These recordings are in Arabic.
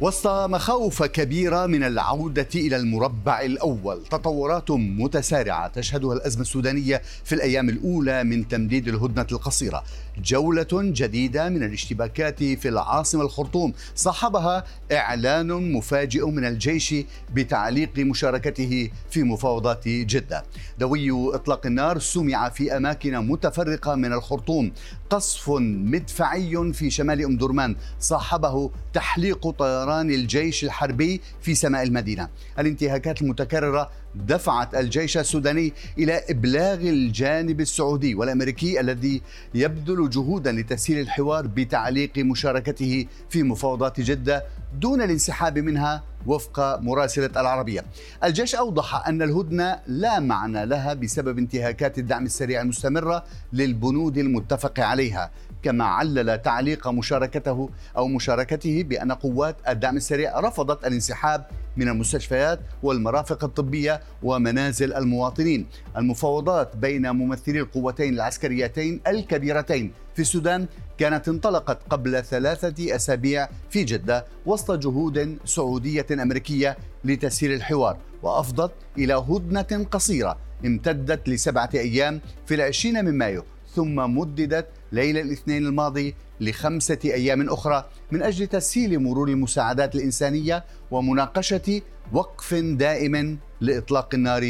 وسط مخاوف كبيرة من العودة إلى المربع الأول. تطورات متسارعة تشهدها الأزمة السودانية في الأيام الأولى من تمديد الهدنة القصيرة. جولة جديدة من الاشتباكات في العاصمة الخرطوم. صاحبها إعلان مفاجئ من الجيش بتعليق مشاركته في مفاوضات جدة. دوي إطلاق النار سمع في أماكن متفرقة من الخرطوم. قصف مدفعي في شمال أم درمان. صاحبه تحليق طيران الجيش الحربي في سماء المدينة. الانتهاكات المتكررة دفعت الجيش السوداني إلى إبلاغ الجانب السعودي والأمريكي الذي يبذل جهودا لتسهيل الحوار بتعليق مشاركته في مفاوضات جدة دون الانسحاب منها وفق مراسلة العربية. الجيش أوضح أن الهدنة لا معنى لها بسبب انتهاكات الدعم السريع المستمرة للبنود المتفق عليها. كما علل تعليق مشاركته أو مشاركته بأن قوات الدعم السريع رفضت الانسحاب من المستشفيات والمرافق الطبية ومنازل المواطنين. المفاوضات بين ممثلي القوتين العسكريتين الكبيرتين في السودان كانت انطلقت قبل ثلاثة أسابيع في جدة وسط جهود سعودية أمريكية لتسهيل الحوار وأفضت إلى هدنة قصيرة امتدت لسبعة أيام في العشرين من مايو. ثم مددت ليلة الاثنين الماضي لخمسة أيام أخرى من أجل تسهيل مرور المساعدات الإنسانية ومناقشة وقف دائم لإطلاق النار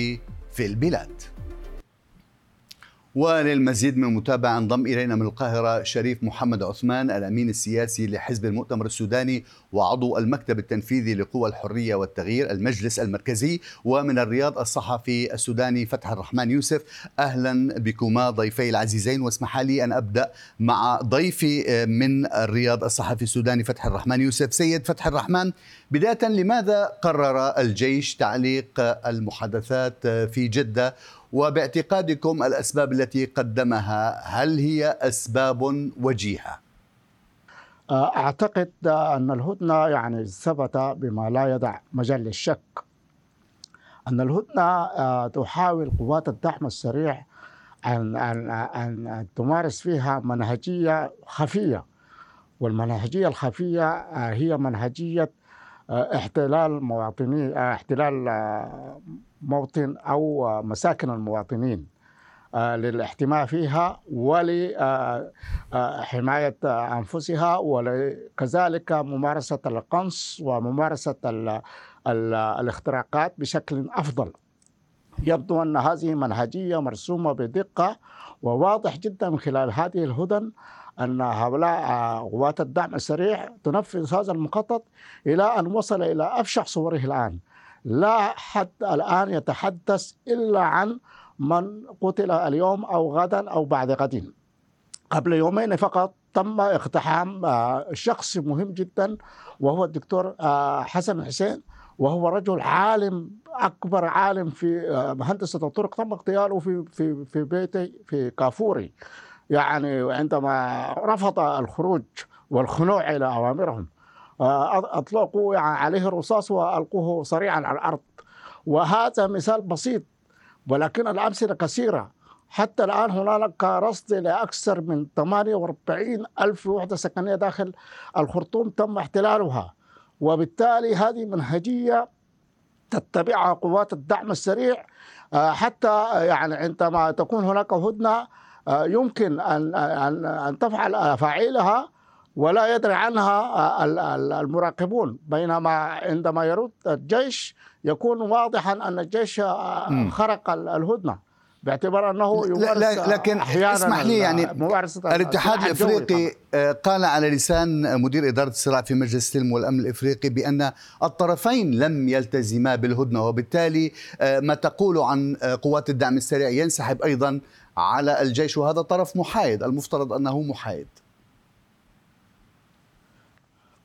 في البلاد. وللمزيد من المتابعة انضم إلينا من القاهرة شريف محمد عثمان الأمين السياسي لحزب المؤتمر السوداني وعضو المكتب التنفيذي لقوى الحرية والتغيير المجلس المركزي ومن الرياض الصحفي السوداني فتح الرحمن يوسف. أهلا بكما ضيفي العزيزين واسمح لي أن أبدأ مع ضيفي من الرياض الصحفي السوداني فتح الرحمن يوسف. سيد فتح الرحمن بداية لماذا قرر الجيش تعليق المحادثات في جدة وباعتقادكم الأسباب التي قدمها هل هي أسباب وجيهة؟ أعتقد أن الهدنة يعني ثبت بما لا يدع مجال للشك أن الهدنة تحاول قوات الدعم السريع أن أن أن تمارس فيها منهجية خفية والمنهجية الخفية هي منهجية احتلال مواطني احتلال موطن أو مساكن المواطنين للاحتماء فيها ولحمايه أنفسها وكذلك ممارسة القنص وممارسة الاختراقات بشكل أفضل. يبدو أن هذه منهجية مرسومة بدقة وواضح جدا من خلال هذه الهدن أن هؤلاء قوات الدعم السريع تنفذ هذا المخطط إلى أن وصل إلى ابشع صوره الآن. لا حد الآن يتحدث إلا عن من قتل اليوم أو غدا أو بعد غد. قبل يومين فقط تم اقتحام شخص مهم جدا وهو الدكتور حسن حسين وهو رجل عالم أكبر عالم في هندسه الطرق. تم اغتياله في في في بيته في كافوري. يعني عندما رفض الخروج والخنوع إلى أوامرهم. أطلقوا يعني عليه الرصاص وألقوه صريعا على الأرض. وهذا مثال بسيط ولكن الأمثلة كثيرة. حتى الآن هنالك رصد لأكثر من 48 ألف وحدة سكنية داخل الخرطوم تم احتلالها. وبالتالي هذه منهجية تتبعها قوات الدعم السريع. حتى يعني عندما تكون هناك هدنة يمكن أن أن أن تفعل أفاعيلها. ولا يدري عنها المراقبون. بينما عندما يرد الجيش يكون واضحا أن الجيش خرق الهدنة باعتبار أنه يمارس لكن اسمح لي يعني الاتحاد الإفريقي قال على لسان مدير إدارة الصراع في مجلس السلم والأمن الإفريقي بأن الطرفين لم يلتزما بالهدنة وبالتالي ما تقول عن قوات الدعم السريع ينسحب أيضا على الجيش. وهذا طرف محايد المفترض أنه محايد.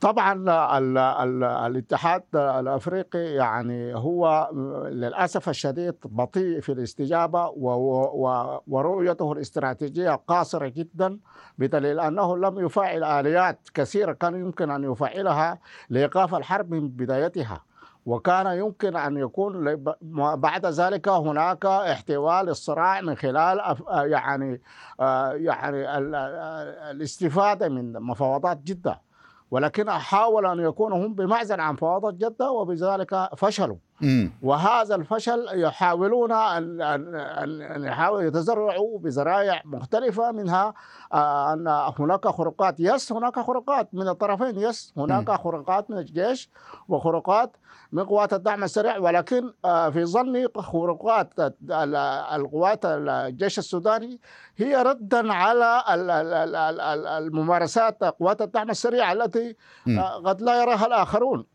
طبعا ال ال الاتحاد الأفريقي يعني هو للأسف الشديد بطيء في الاستجابة ورؤيته الاستراتيجية قاصرة جدا بدليل أنه لم يفعل آليات كثيرة كان يمكن أن يفعلها لإيقاف الحرب من بدايتها وكان يمكن أن يكون بعد ذلك هناك احتواء للصراع من خلال آه يعني آه يعني ال- الاستفادة من مفاوضات جدة. ولكن حاول أن يكونوا هم بمعزل عن مفاوضات جده وبذلك فشلوا. وهذا الفشل يحاولون ان يحاولوا يتزرعوا بذرائع مختلفة منها آه، أن هناك خروقات يس هناك خروقات من الطرفين يس هناك. خروقات من الجيش وخروقات من قوات الدعم السريع ولكن آه، في ظني خروقات ال- القوات الجيش السوداني هي ردا على ال- ال- ال- ال- ال- الممارسات قوات الدعم السريع التي. آه، قد لا يراها الآخرون.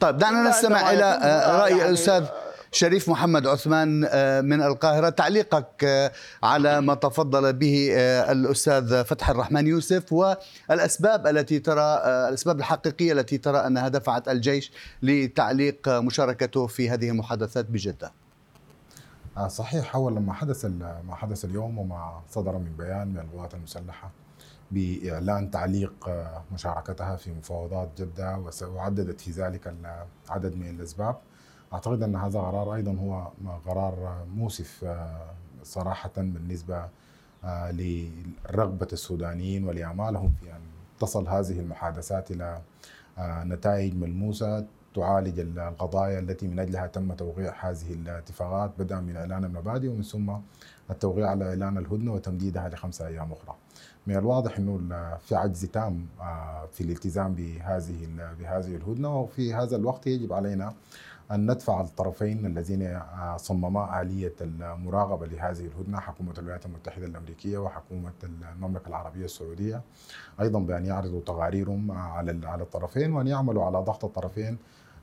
طيب دعنا نستمع إلى آه، آه، رأي يعني، الأستاذ شريف محمد عثمان آه، من القاهرة. تعليقك على ما تفضل به الأستاذ فتح الرحمن يوسف والأسباب التي ترى الأسباب الحقيقية التي ترى أنها دفعت الجيش لتعليق مشاركته في هذه المحادثات بجدة. صحيح أول لما حدث ما حدث اليوم وما صدر من بيان من القوات المسلحة بإعلان تعليق آه، مشاركتها في مفاوضات جدة وعددت في ذلك ال- عدد من الأسباب. أعتقد أن هذا قرار أيضا هو قرار مؤسف آه، صراحة بالنسبة آه، لرغبة السودانيين ولآمالهم في أن تصل هذه المحادثات إلى نتائج ملموسة. تعالج القضايا التي من أجلها تم توقيع هذه الاتفاقات بدءا من إعلان المبادئ ومن ثم التوقيع على إعلان الهدنة وتمديدها لخمسة أيام أخرى. من الواضح إنه في عجز تام آه، في الالتزام بهذه بهذه الهدنة وفي هذا الوقت يجب علينا أن ندفع الطرفين الذين آه، صمما آلية المراقبة لهذه الهدنة حكومة الولايات المتحدة الأمريكية وحكومة المملكة العربية السعودية أيضا بأن يعرضوا تقاريرهم آه، على على الطرفين وأن يعملوا على ضغط الطرفين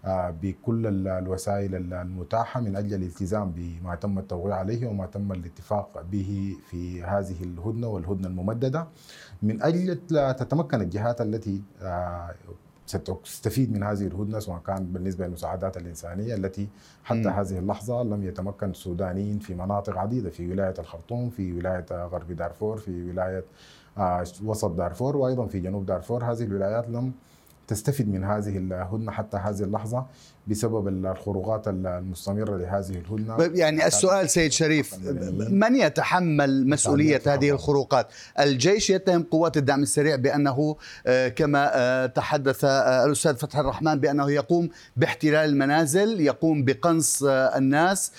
بكل ال- الوسائل ال- المتاحة من أجل الالتزام بما تم التوقيع عليه وما تم الاتفاق به في هذه الهدنة والهدنة الممددة من أجل تتمكن الجهات التي آه، ستستفيد من هذه الهدنة سواء كان بالنسبة للمساعدات الإنسانية التي حتى مم. هذه اللحظة لم يتمكن السودانيين في مناطق عديدة في ولاية الخرطوم في ولاية آه، غرب دارفور في ولاية آه، وسط دارفور وأيضا في جنوب دارفور هذه الولايات لم تستفيد من هذه الهدنه حتى هذه اللحظة. بسبب الخروقات المستمرة لهذه الهدنة. يعني السؤال سيد شريف من يتحمل مسؤولية هذه الخروقات؟ الجيش يتهم قوات الدعم السريع بأنه آه، كما آه، تحدث آه، الأستاذ فتح الرحمن بأنه يقوم باحتلال المنازل يقوم بقنص الناس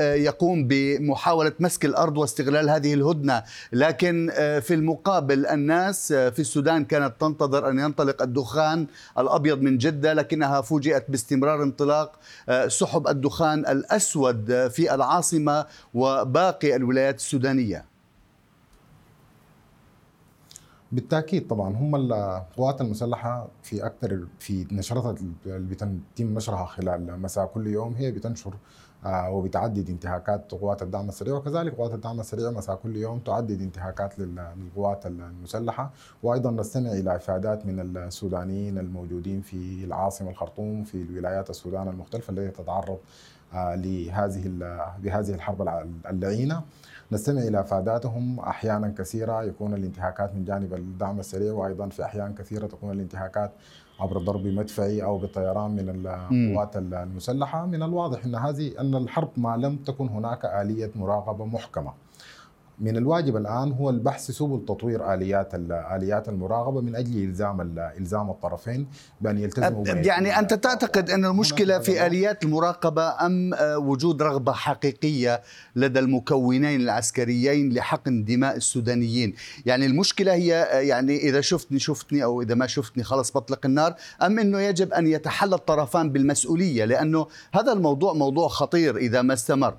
يقوم بمحاولة مسك الأرض واستغلال هذه الهدنة. لكن في المقابل الناس في السودان كانت تنتظر أن ينطلق الدخان الأبيض من جدة لكنها فوجئت باستمرار انطلاق آه، سحب الدخان الأسود آه، في العاصمة وباقي الولايات السودانية. بالتأكيد طبعا هم القوات المسلحة في أكثر في نشرتها اللي بتتم نشرها خلال مساء كل يوم هي بتنشر وبتعدد انتهاكات قوات الدعم السريع. وكذلك قوات الدعم السريع مساء كل يوم تعدد انتهاكات لل- للقوات المسلحة. وأيضا نستمع إلى إفادات من السودانيين الموجودين في العاصمة الخرطوم في الولايات السودان المختلفة التي تتعرض آه، لهذه بهذه الحرب اللعينة. نستمع إلى إفاداتهم. أحيانا كثيرة يكون الانتهاكات من جانب الدعم السريع وأيضا في أحيان كثيرة تكون الانتهاكات عبر ضرب مدفعي أو بالطيران من القوات المسلحة. من الواضح إن هذه أن الحرب ما لم تكن هناك آلية مراقبة محكمة. من الواجب الآن هو البحث سبل تطوير آليات ال- آليات المراقبة من أجل إلزام ال- إلزام الطرفين بأن يلتزموا يعني. أنت تعتقد أن المشكلة هناك في ضغط. آليات المراقبة أم آه، وجود رغبة حقيقية لدى المكونين العسكريين لحقن دماء السودانيين يعني المشكلة هي آه، يعني إذا شفتني شفتني أو إذا ما شفتني خلص بطلق النار أم أنه يجب أن يتحلى الطرفان بالمسؤولية لأنه هذا الموضوع موضوع خطير إذا ما استمر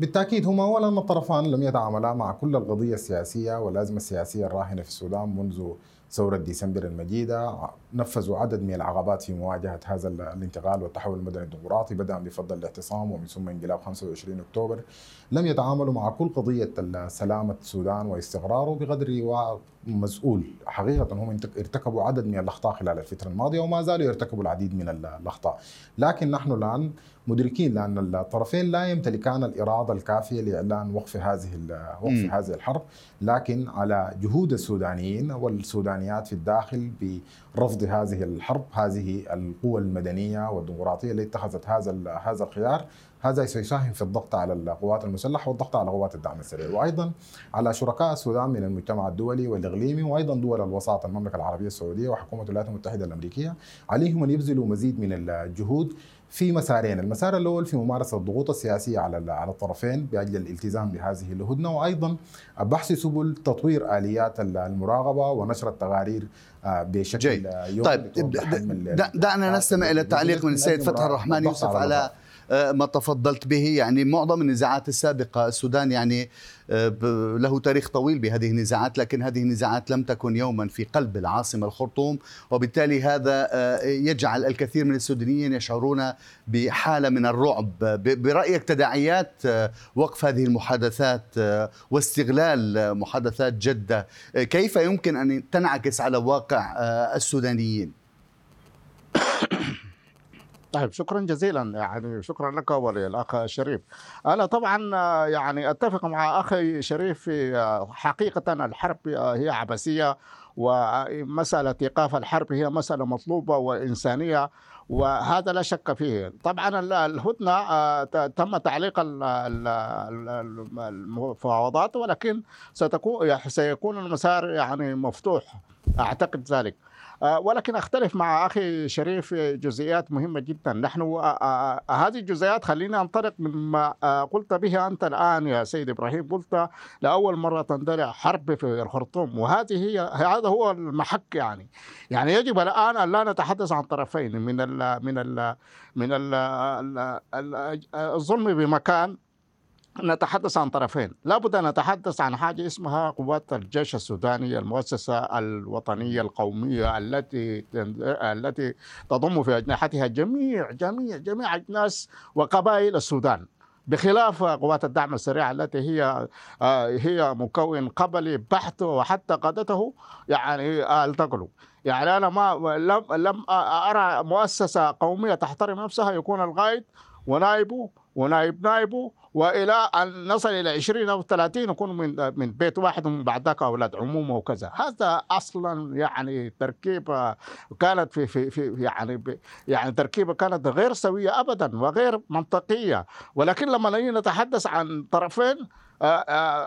بالتأكيد هما اولا الطرفان لم يتعاملا مع كل القضية السياسية والازمه السياسية الراهنة في السودان منذ ثورة ديسمبر المجيدة نفذوا عدد من العقبات في مواجهة هذا ال- الانتقال والتحول المدني الديمقراطي بدءا بفضل الاعتصام ومن ثم انقلاب 25 أكتوبر. لم يتعاملوا مع كل قضية سلامة السودان واستقراره بقدر مسؤول حقيقة هم ارتكبوا عدد من الأخطاء خلال الفترة الماضية وما زالوا يرتكبوا العديد من الأخطاء. لكن نحن الآن مدركين لأن الطرفين لا يمتلكان الإرادة الكافية لإعلان وقف هذه وقف. هذه الحرب. لكن على جهود السودانيين والسودانيات في الداخل برفض هذه الحرب هذه القوى المدنية والديمقراطية اللي اتخذت هذا هذا الخيار. هذا سيساهم في الضغط على القوات المسلحة والضغط على قوات الدعم السريع. وأيضا على شركاء السودان من المجتمع الدولي والإقليمي وأيضا دول الوساط المملكة العربية السعودية وحكومة الولايات المتحدة الأمريكية. عليهم أن يبذلوا مزيد من الجهود في مسارين، المسار الأول في ممارسة الضغوط السياسية على على الطرفين بأجل الالتزام بهذه الهدنة وأيضا بحث سبل تطوير آليات المراقبة ونشر التقارير آه، بشكل جيد. يومي طيب دعنا نستمع إلى تعليق من السيد فتح الرحمن يوسف على, على آه، ما تفضلت به. يعني معظم النزاعات السابقة السودان يعني آه، له تاريخ طويل بهذه النزاعات لكن هذه النزاعات لم تكن يوما في قلب العاصمة الخرطوم. وبالتالي هذا آه، يجعل الكثير من السودانيين يشعرون بحالة من الرعب. برأيك تداعيات وقف هذه المحادثات واستغلال محادثات جدة كيف يمكن أن تنعكس على واقع السودانيين؟ طيب شكرا جزيلا يعني شكرا لك وللاخ شريف. أنا طبعا يعني أتفق مع أخي شريف في حقيقة الحرب هي عبثيه ومسألة إيقاف الحرب هي مسألة مطلوبة وإنسانية وهذا لا شك فيه. طبعا الهدنة تم تعليق المفاوضات ولكن ستكون سيكون المسار يعني مفتوح. أعتقد ذلك. آه، ولكن أختلف مع أخي شريف جزئيات مهمة جدا. نحن آه، آه، هذه الجزئيات خلينا ننطلق مما قلت به أنت الآن يا سيد إبراهيم. قلت لأول مرة تندلع حرب في الخرطوم وهذه هي هذا هو المحك يعني. يعني يجب الآن أن لا نتحدث عن طرفين من ال من ال من ال الظلم بمكان نتحدث عن طرفين. لابد أن نتحدث عن حاجة اسمها قوات الجيش السوداني المؤسسة الوطنية القومية التي التي تضم في أجنحتها جميع جميع جميع أجناس وقبائل السودان. بخلاف قوات الدعم السريع التي هي آه، هي مكون قبلي بحت وحتى قادته يعني التقلوا يعني أنا ما لم لم أرى مؤسسة قومية تحترم نفسها يكون القائد ونائبه ونائب نائبه وإلى أن نصل إلى 20 أو 30 نكون من من بيت واحد ومن بعد ذاك أولاد عمومه وكذا. هذا أصلا يعني تركيبه كانت في في, في يعني يعني تركيبة كانت غير سوية ابدا وغير منطقية. ولكن لما نتحدث عن طرفين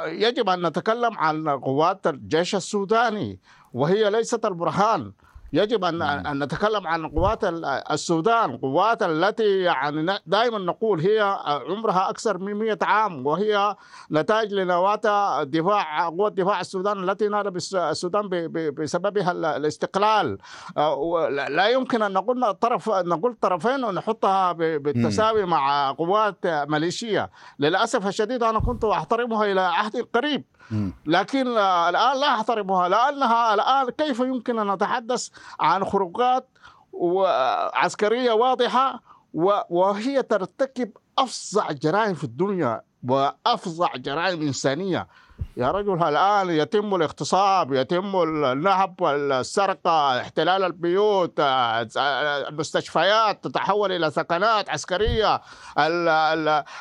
يجب أن نتكلم عن قوات الجيش السوداني وهي ليست البرهان. يجب ان أن نتكلم عن قوات السودان قوات التي يعني دائما نقول هي عمرها أكثر من 100 عام وهي نتاج لنواة دفاع قوه دفاع السودان التي نال السودان بسببها الاستقلال. آه، لا يمكن أن نقول طرف نقول طرفين ونحطها بالتساوي مع قوات ماليشيه للأسف الشديد أنا كنت أحترمها إلى عهد قريب. لكن الآن لا أحترمها لأنها الآن كيف يمكن أن نتحدث عن خروقات عسكريه واضحة وهي ترتكب أفظع جرائم في الدنيا وأفظع جرائم إنسانية. يا رجل الآن يتم الاغتصاب يتم النهب السرقة احتلال البيوت المستشفيات تتحول إلى سكنات عسكرية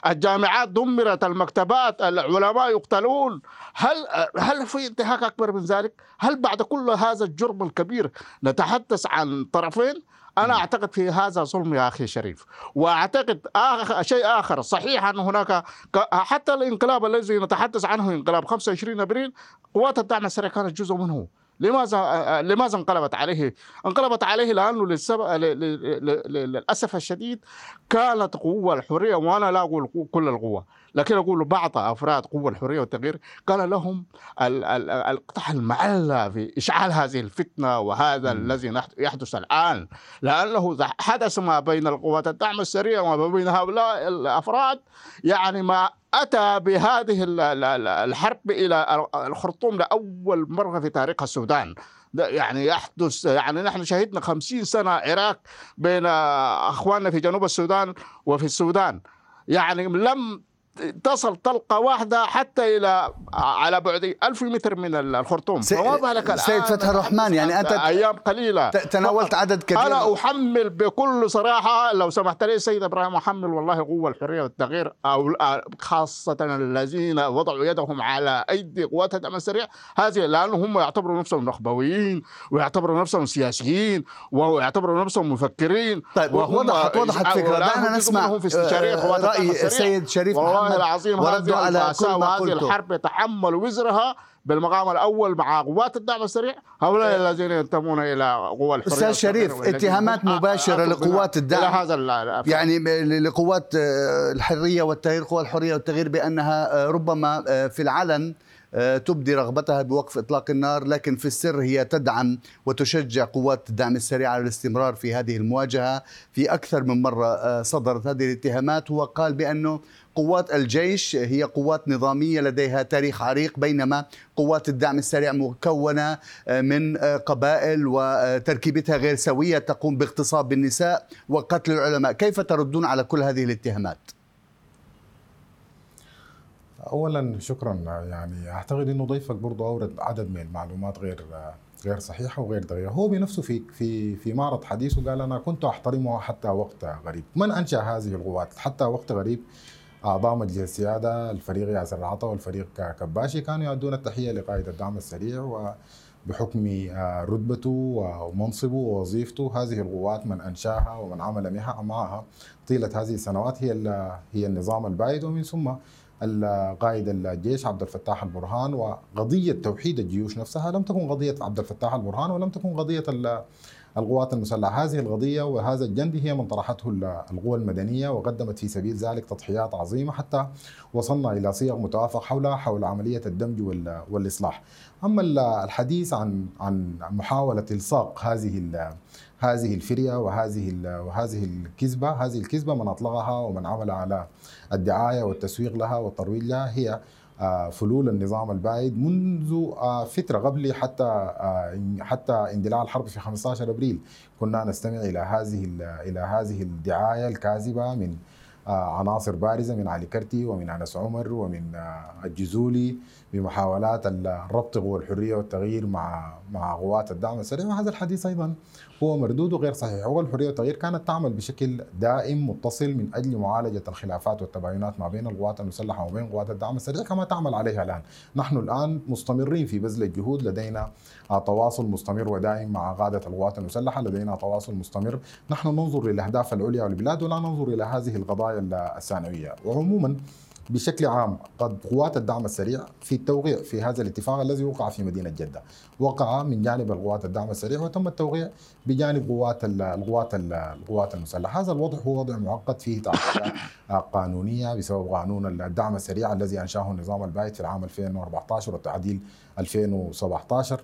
الجامعات دمرت المكتبات العلماء يقتلون هل هل في انتهاك أكبر من ذلك؟ هل بعد كل هذا الجرم الكبير نتحدث عن طرفين؟ أنا أعتقد في هذا ظلم يا أخي شريف. وأعتقد آخر شيء آخر صحيح أن هناك حتى الانقلاب الذي نتحدث عنه انقلاب 25 أبريل قوات الدعم السريع كانت جزء منه. لماذا لماذا انقلبت عليه؟ انقلبت عليه لأنه للسبب للأسف الشديد كانت قوة الحرية وأنا لا أقول كل القوة. لكن أقول بعض أفراد قوة الحرية والتغيير كان لهم القطع المعلى في إشعال هذه الفتنة وهذا م. الذي يحدث الآن. لأنه حدث ما بين القوات الدعم السريع وما بين هؤلاء الأفراد. يعني ما أتى بهذه الحرب إلى الخرطوم لأول مرة في تاريخ السودان. يعني يحدث يعني نحن شهدنا خمسين سنة عراك بين أخواننا في جنوب السودان وفي السودان. يعني لم تصل طلقه واحدة حتى إلى على بعد ألف متر من الخرطوم. سي- فما بالك سيد فتحي الرحمن، يعني أنت أيام قليلة. تناولت عدد كبير. أنا أحمل بكل صراحة لو سمحت لي سيد إبراهيم أحمل والله قوة الحرية والتغيير. أو خاصة الذين وضعوا يدهم على أيدي قوات الدعم السريع. هذه لأنه هم يعتبروا نفسهم نخبويين ويعتبروا نفسهم سياسيين ويعتبروا نفسهم مفكرين. طيب وضحت وضحت ولا دعنا نسمع. في استشارية آه، قوات الدعم رأي السريع. السيد شريف والله محمد العظيم هذه على كل ما وهذه الحرب يتحمل وزرها بالمقام الأول مع قوات الدعم السريع. هؤلاء الذين ينتمون إلى قوى الحرية أستاذ شريف، اتهامات هم مباشرة أطلب لقوات الدعم. هذا يعني لقوات آه، الحرية والتغيير قوى الحرية والتغيير بأنها آه، ربما آه، في العلن آه، تبدي رغبتها بوقف إطلاق النار لكن في السر هي تدعم وتشجع قوات الدعم السريع على الاستمرار في هذه المواجهة. في أكثر من مرة آه، صدرت هذه الاتهامات. هو قال بأنه قوات الجيش هي قوات نظامية لديها تاريخ عريق بينما قوات الدعم السريع مكونة آه، من آه، قبائل وتركيبتها غير سوية تقوم باغتصاب النساء وقتل العلماء. كيف تردون على كل هذه الاتهامات؟ اولا شكرا يعني أعتقد إنه ضيفك برضه أورد عدد من المعلومات غير غير صحيحة وغير دقيقة. هو بنفسه في في في معرض حديثه قال أنا كنت أحترمه حتى وقت غريب. من أنشأ هذه القوات حتى وقت غريب أعضاء مجلس السيادة الفريق ياسر العطا والفريق كباشي كانوا يؤدون التحية لقائد الدعم السريع وبحكم آه، رتبته ومنصبه ووظيفته هذه القوات من أنشأها ومن عمل معها طيلة هذه السنوات هي هي النظام البائد ومن ثم قائد الجيش عبد الفتاح البرهان وقضية توحيد الجيوش نفسها لم تكن قضية عبد الفتاح البرهان ولم تكن قضية القوات المسلحة، هذه القضية وهذا الجند هي من طرحته ال- القوى المدنية وقدمت في سبيل ذلك تضحيات عظيمة حتى وصلنا إلى صيغ متوافق حولها حول عملية الدمج وال- والإصلاح. أما ال- الحديث عن عن محاولة إلصاق هذه هذه الفرية وهذه وهذه الكذبة، هذه الكذبة من أطلقها ومن عمل على الدعاية والتسويق لها والترويج لها هي فلول النظام البائد منذ آه، فترة قبل حتى آه، حتى اندلاع الحرب في 15 أبريل. كنا نستمع إلى هذه إلى هذه الدعاية الكاذبة من آه، عناصر بارزة من علي كرتي ومن أنس عمر ومن آه، الجزولي بمحاولات الربط قوى الحريه والتغيير مع مع قوات الدعم السريع. وهذا الحديث أيضا هو مردود غير صحيح. قوى الحريه والتغيير كانت تعمل بشكل دائم متصل من أجل معالجة الخلافات والتباينات ما بين القوات المسلحة وبين قوات الدعم السريع كما تعمل عليها الآن. نحن الآن مستمرين في بذل الجهود لدينا تواصل مستمر ودائم مع قادة القوات المسلحة لدينا تواصل مستمر. نحن ننظر للأهداف العليا والبلاد ولا ننظر إلى هذه القضايا الثانوية. وعموما بشكل عام قد قوات الدعم السريع في التوقيع في هذا الاتفاق الذي وقع في مدينة جدة. وقع من جانب القوات الدعم السريع وتم التوقيع بجانب قوات ال- القوات ال- القوات المسلحة. هذا الوضع هو وضع معقد فيه تعقيدات قانونية بسبب قانون الدعم السريع الذي أنشأه النظام البائد في العام 2014 والتعديل 2017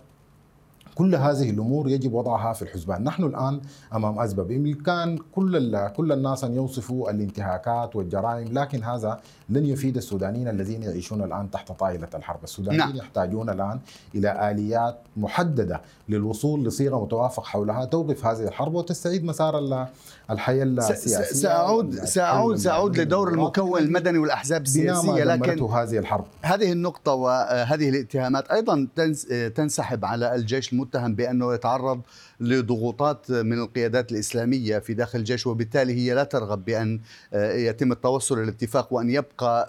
كل هذه الأمور يجب وضعها في الحسبان، نحن الآن أمام ازمه بامكان كل كل الناس أن يوصفوا الانتهاكات والجرائم، لكن هذا لن يفيد السودانيين الذين يعيشون الآن تحت طائلة الحرب، السودانيين نعم. يحتاجون الآن إلى آليات محددة للوصول لصيغة متوافق حولها توقف هذه الحرب وتستعيد مسار ال- الحياة السياسية. سأعود والحل سأعود سأعود لدور المكون المدني ما السياسية لكن هذه الحرب. هذه النقطة وهذه الاتهامات تنس- تنسحب على الجيش المتهم بأنه يتعرض لضغوطات من القيادات الإسلامية في داخل الجيش وبالتالي هي لا ترغب بأن يتم التوصل للاتفاق وأن يبقى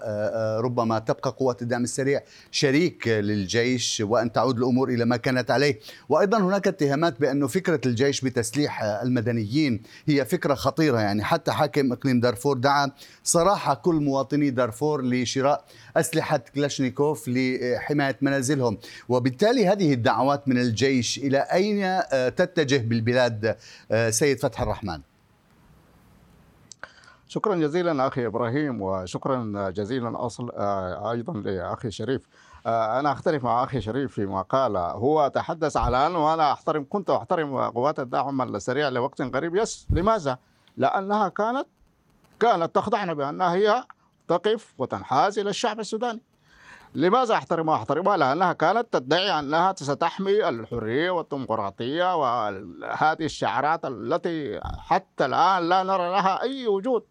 ربما تبقى قوات الدعم السريع شريك للجيش وأن تعود الأمور إلى ما كانت عليه. وأيضا هناك اتهامات بأنه فكرة الجيش بتسليح المدنيين هي فكرة خطيرة. يعني حتى حاكم إقليم دارفور دعا صراحة كل مواطني دارفور لشراء أسلحة كلاشنيكوف لحماية منازلهم. وبالتالي هذه الدعوات من الجيش إلى أين آه، تتجه بالبلاد آه، سيد فتح الرحمن؟ شكرا جزيلا أخي إبراهيم وشكرا جزيلا أصل آه، أيضا لأخي شريف. أنا أختلف مع أخي شريف فيما قال. هو تحدث على أنه أنا أحترم كنت أحترم قوات الدعم السريع لوقت قريب. يس لماذا؟ لأنها كانت كانت تخضعنا بأنها هي تقف وتنحاز إلى الشعب السوداني. لماذا احترمها؟ احترمها لأنها كانت تدعي أنها ستحمي الحرية والديمقراطية وهذه الشعارات التي حتى الآن لا نرى لها أي وجود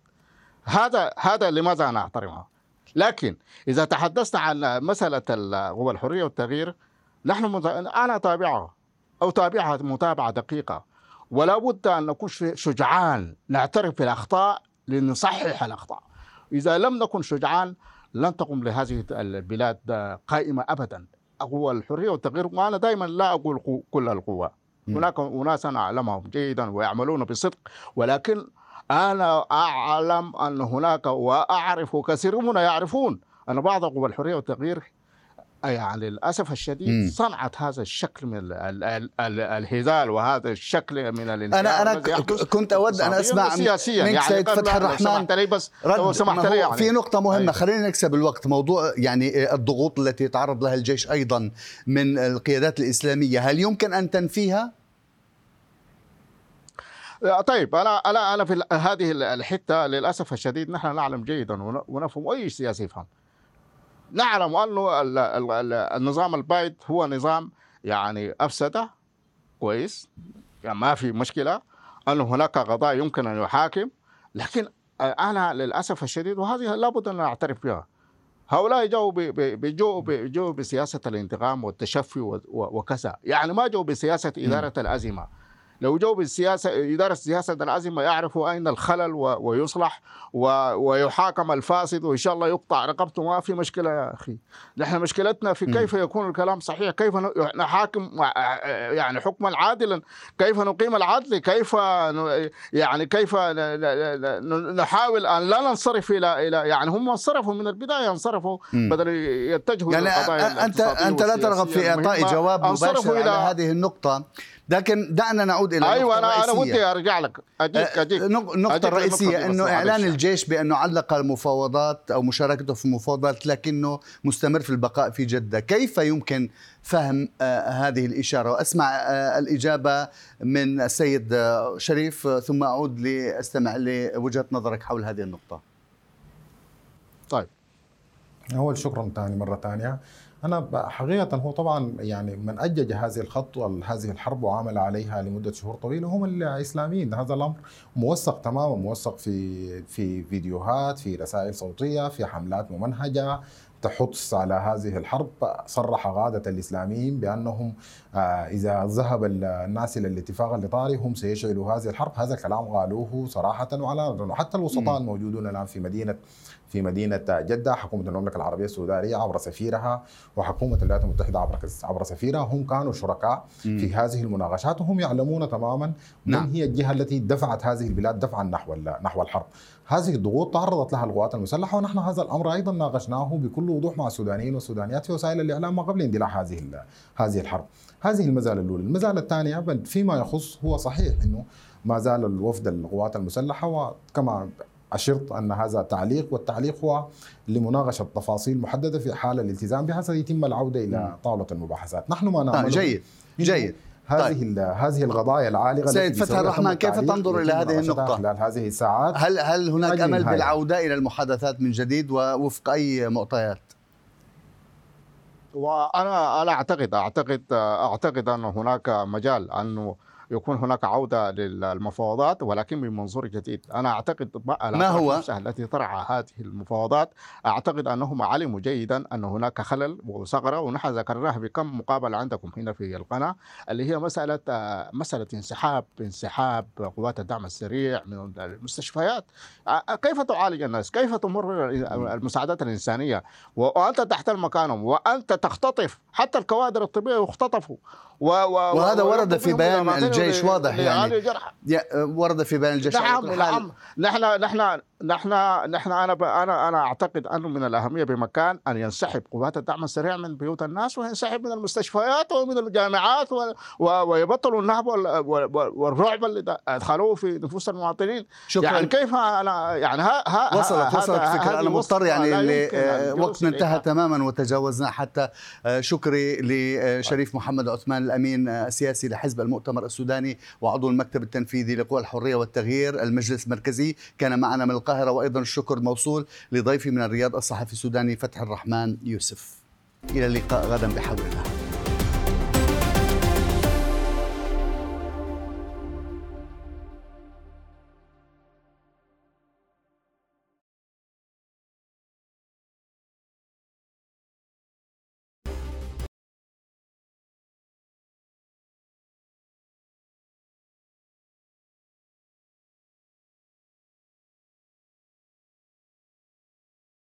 هذا هذا لماذا أنا أحترمها؟ لكن إذا تحدثنا عن مسألة القوى الحريه والتغيير نحن مت... أنا أتابعها أو تابعها متابعة دقيقة ولا بد أن نكون شجعان نعترف بالأخطاء لنصحح الأخطاء إذا لم نكن شجعان لن تقوم لهذه البلاد قائمة ابدا. قوى الحرية والتغيير وأنا دائما لا أقول كل القوى هناك اناس أنا أعلمهم جيدا ويعملون بصدق ولكن أنا أعلم أن هناك وأعرف كثيرون يعرفون أن بعض قوى الحرية والتغيير يعني للأسف الشديد مم. صنعت هذا الشكل من ال ال ال ال الهزال وهذا الشكل من الانتهاء أنا أنا كنت أود أن أسمع سياسيا منك يعني سيد فتح الرحمن سمحت لي بس لو سمحت لي يعني في نقطة مهمة أيوة. خلينا نكسب الوقت موضوع يعني الضغوط التي يتعرض لها الجيش أيضا من القيادات الإسلامية هل يمكن أن تنفيها؟ طيب أنا أنا أنا في هذه الحتة للأسف الشديد نحن نعلم جيدا ونفهم أي سياسي يفهم نعلم أنه النظام البايد هو نظام يعني أفسده. كويس. يعني ما في مشكلة أنه هناك قضاء يمكن أن يحاكم لكن أنا للأسف الشديد وهذه لابد أن نعترف بها. هؤلاء جاؤوا بيجوا بيجوا بسياسة الانتقام والتشفي وكذا يعني ما جاؤوا بسياسة إدارة الأزمة. لو جو بالسياسة إدارة سياسة الأزمة يعرفوا أين الخلل ويصلح ويحاكم الفاسد وإن شاء الله يقطع رقبته. ما في مشكلة يا أخي. نحن مشكلتنا في كيف يكون الكلام صحيح كيف نحاكم يعني حكما عادلا كيف نقيم العدل كيف يعني كيف نحاول أن لا ننصرف إلى إلى يعني هم انصرفوا من البداية انصرفوا بدل يتجهوا يعني أنت أنت لا ترغب في إعطاء جواب مباشر على هذه النقطة. لكن دعنا نعود إلى أيوه أنا أنا ودي أرجع لك. اجيك أه، اجيك النقطة الرئيسيه إنه إعلان الجيش بأنه علق المفاوضات أو مشاركته في المفاوضات لكنه مستمر في البقاء في جدة. كيف يمكن فهم آه هذه الإشارة؟ وأسمع آه الإجابة من السيد شريف ثم أعود لأستمع لوجهة نظرك حول هذه النقطة. طيب. أول شكرا ثاني مرة ثانية أنا حقيقة هو طبعا يعني من أجج هذه الخطوة هذه الحرب وعمل عليها لمدة شهور طويلة هم الإسلاميين. هذا الأمر موثق تماما موثق في في فيديوهات في رسائل صوتية في حملات ممنهجة تحث على هذه الحرب. صرح قادة الإسلاميين بأنهم آه، إذا ذهب الناس إلى الاتفاق الإطاري هم سيشعلوا هذه الحرب. هذا كلام قالوه صراحة وعلى حتى الوسطاء الموجودون الآن في مدينة في مدينة جدة حكومة المملكة العربية السودانية عبر سفيرها وحكومة الولايات المتحدة عبر عبر سفيرها هم كانوا شركاء في هذه المناقشات وهم يعلمون تماما نعم. من هي الجهة التي دفعت هذه البلاد دفعا نحو نحو الحرب هذه الضغوط تعرضت لها القوات المسلحة ونحن هذا الأمر أيضا ناقشناه بكل وضوح مع السودانيين والسودانيات في وسائل الإعلام ما قبل اندلاع هذه هذه الحرب. هذه المزالة الأولى، المزالة الثانية فيما يخص هو صحيح إنه ما زال الوفد القوات المسلحة وكما أشرت أن هذا تعليق والتعليق هو لمناقشة تفاصيل محددة في حال الالتزام بها سيتم العودة إلى طاولة المباحثات. نحن ما نعمل جيد جيد. هذه طيب. هذه القضايا العالقه سيد فتح الرحمن كيف تنظر إلى هذه النقطة؟ خلال هذه الساعات؟ هل هل هناك امل بالعودة إلى المحادثات من جديد ووفق أي معطيات وأنا أنا اعتقد اعتقد أعتقد أن هناك مجال أنه يكون هناك عودة للمفاوضات ولكن من منظور جديد. أنا أعتقد ما هو؟ التي طرح هذه المفاوضات أعتقد أنهم علموا جيدا أن هناك خلل وثغرة ونحن ذكرناها بكم مقابلة عندكم هنا في القناة اللي هي مسألة مسألة انسحاب انسحاب قوات الدعم السريع من المستشفيات. كيف تعالج الناس؟ كيف تمر المساعدات الإنسانية؟ وأنت تحتل مكانهم وأنت تختطف. حتى الكوادر الطبية يختطفوا. و و وهذا ورد في بيان الجيش واضح يعني. ورد في بيان الجيش نعم نعم. نحن نحن نحن نحن أنا أنا أنا أعتقد أنه من الأهمية بمكان أن ينسحب قوات الدعم السريع من بيوت الناس وينسحب من المستشفيات ومن الجامعات ويبطلوا النهب والرعب اللي أدخلوه في نفوس المواطنين. شكرا. يعني كيف أنا يعني ها ها وصلت وصلت فكره أنا مضطر يعني وقتنا انتهى تماما وتجاوزنا حتى آه، شكري لشريف محمد عثمان الأمين السياسي لحزب المؤتمر السوداني وعضو المكتب التنفيذي لقوى الحرية والتغيير المجلس المركزي. كان معنا من القاهرة وأيضا الشكر موصول لضيفي من الرياض الصحفي السوداني فتح الرحمن يوسف. إلى اللقاء غدا بحول الله.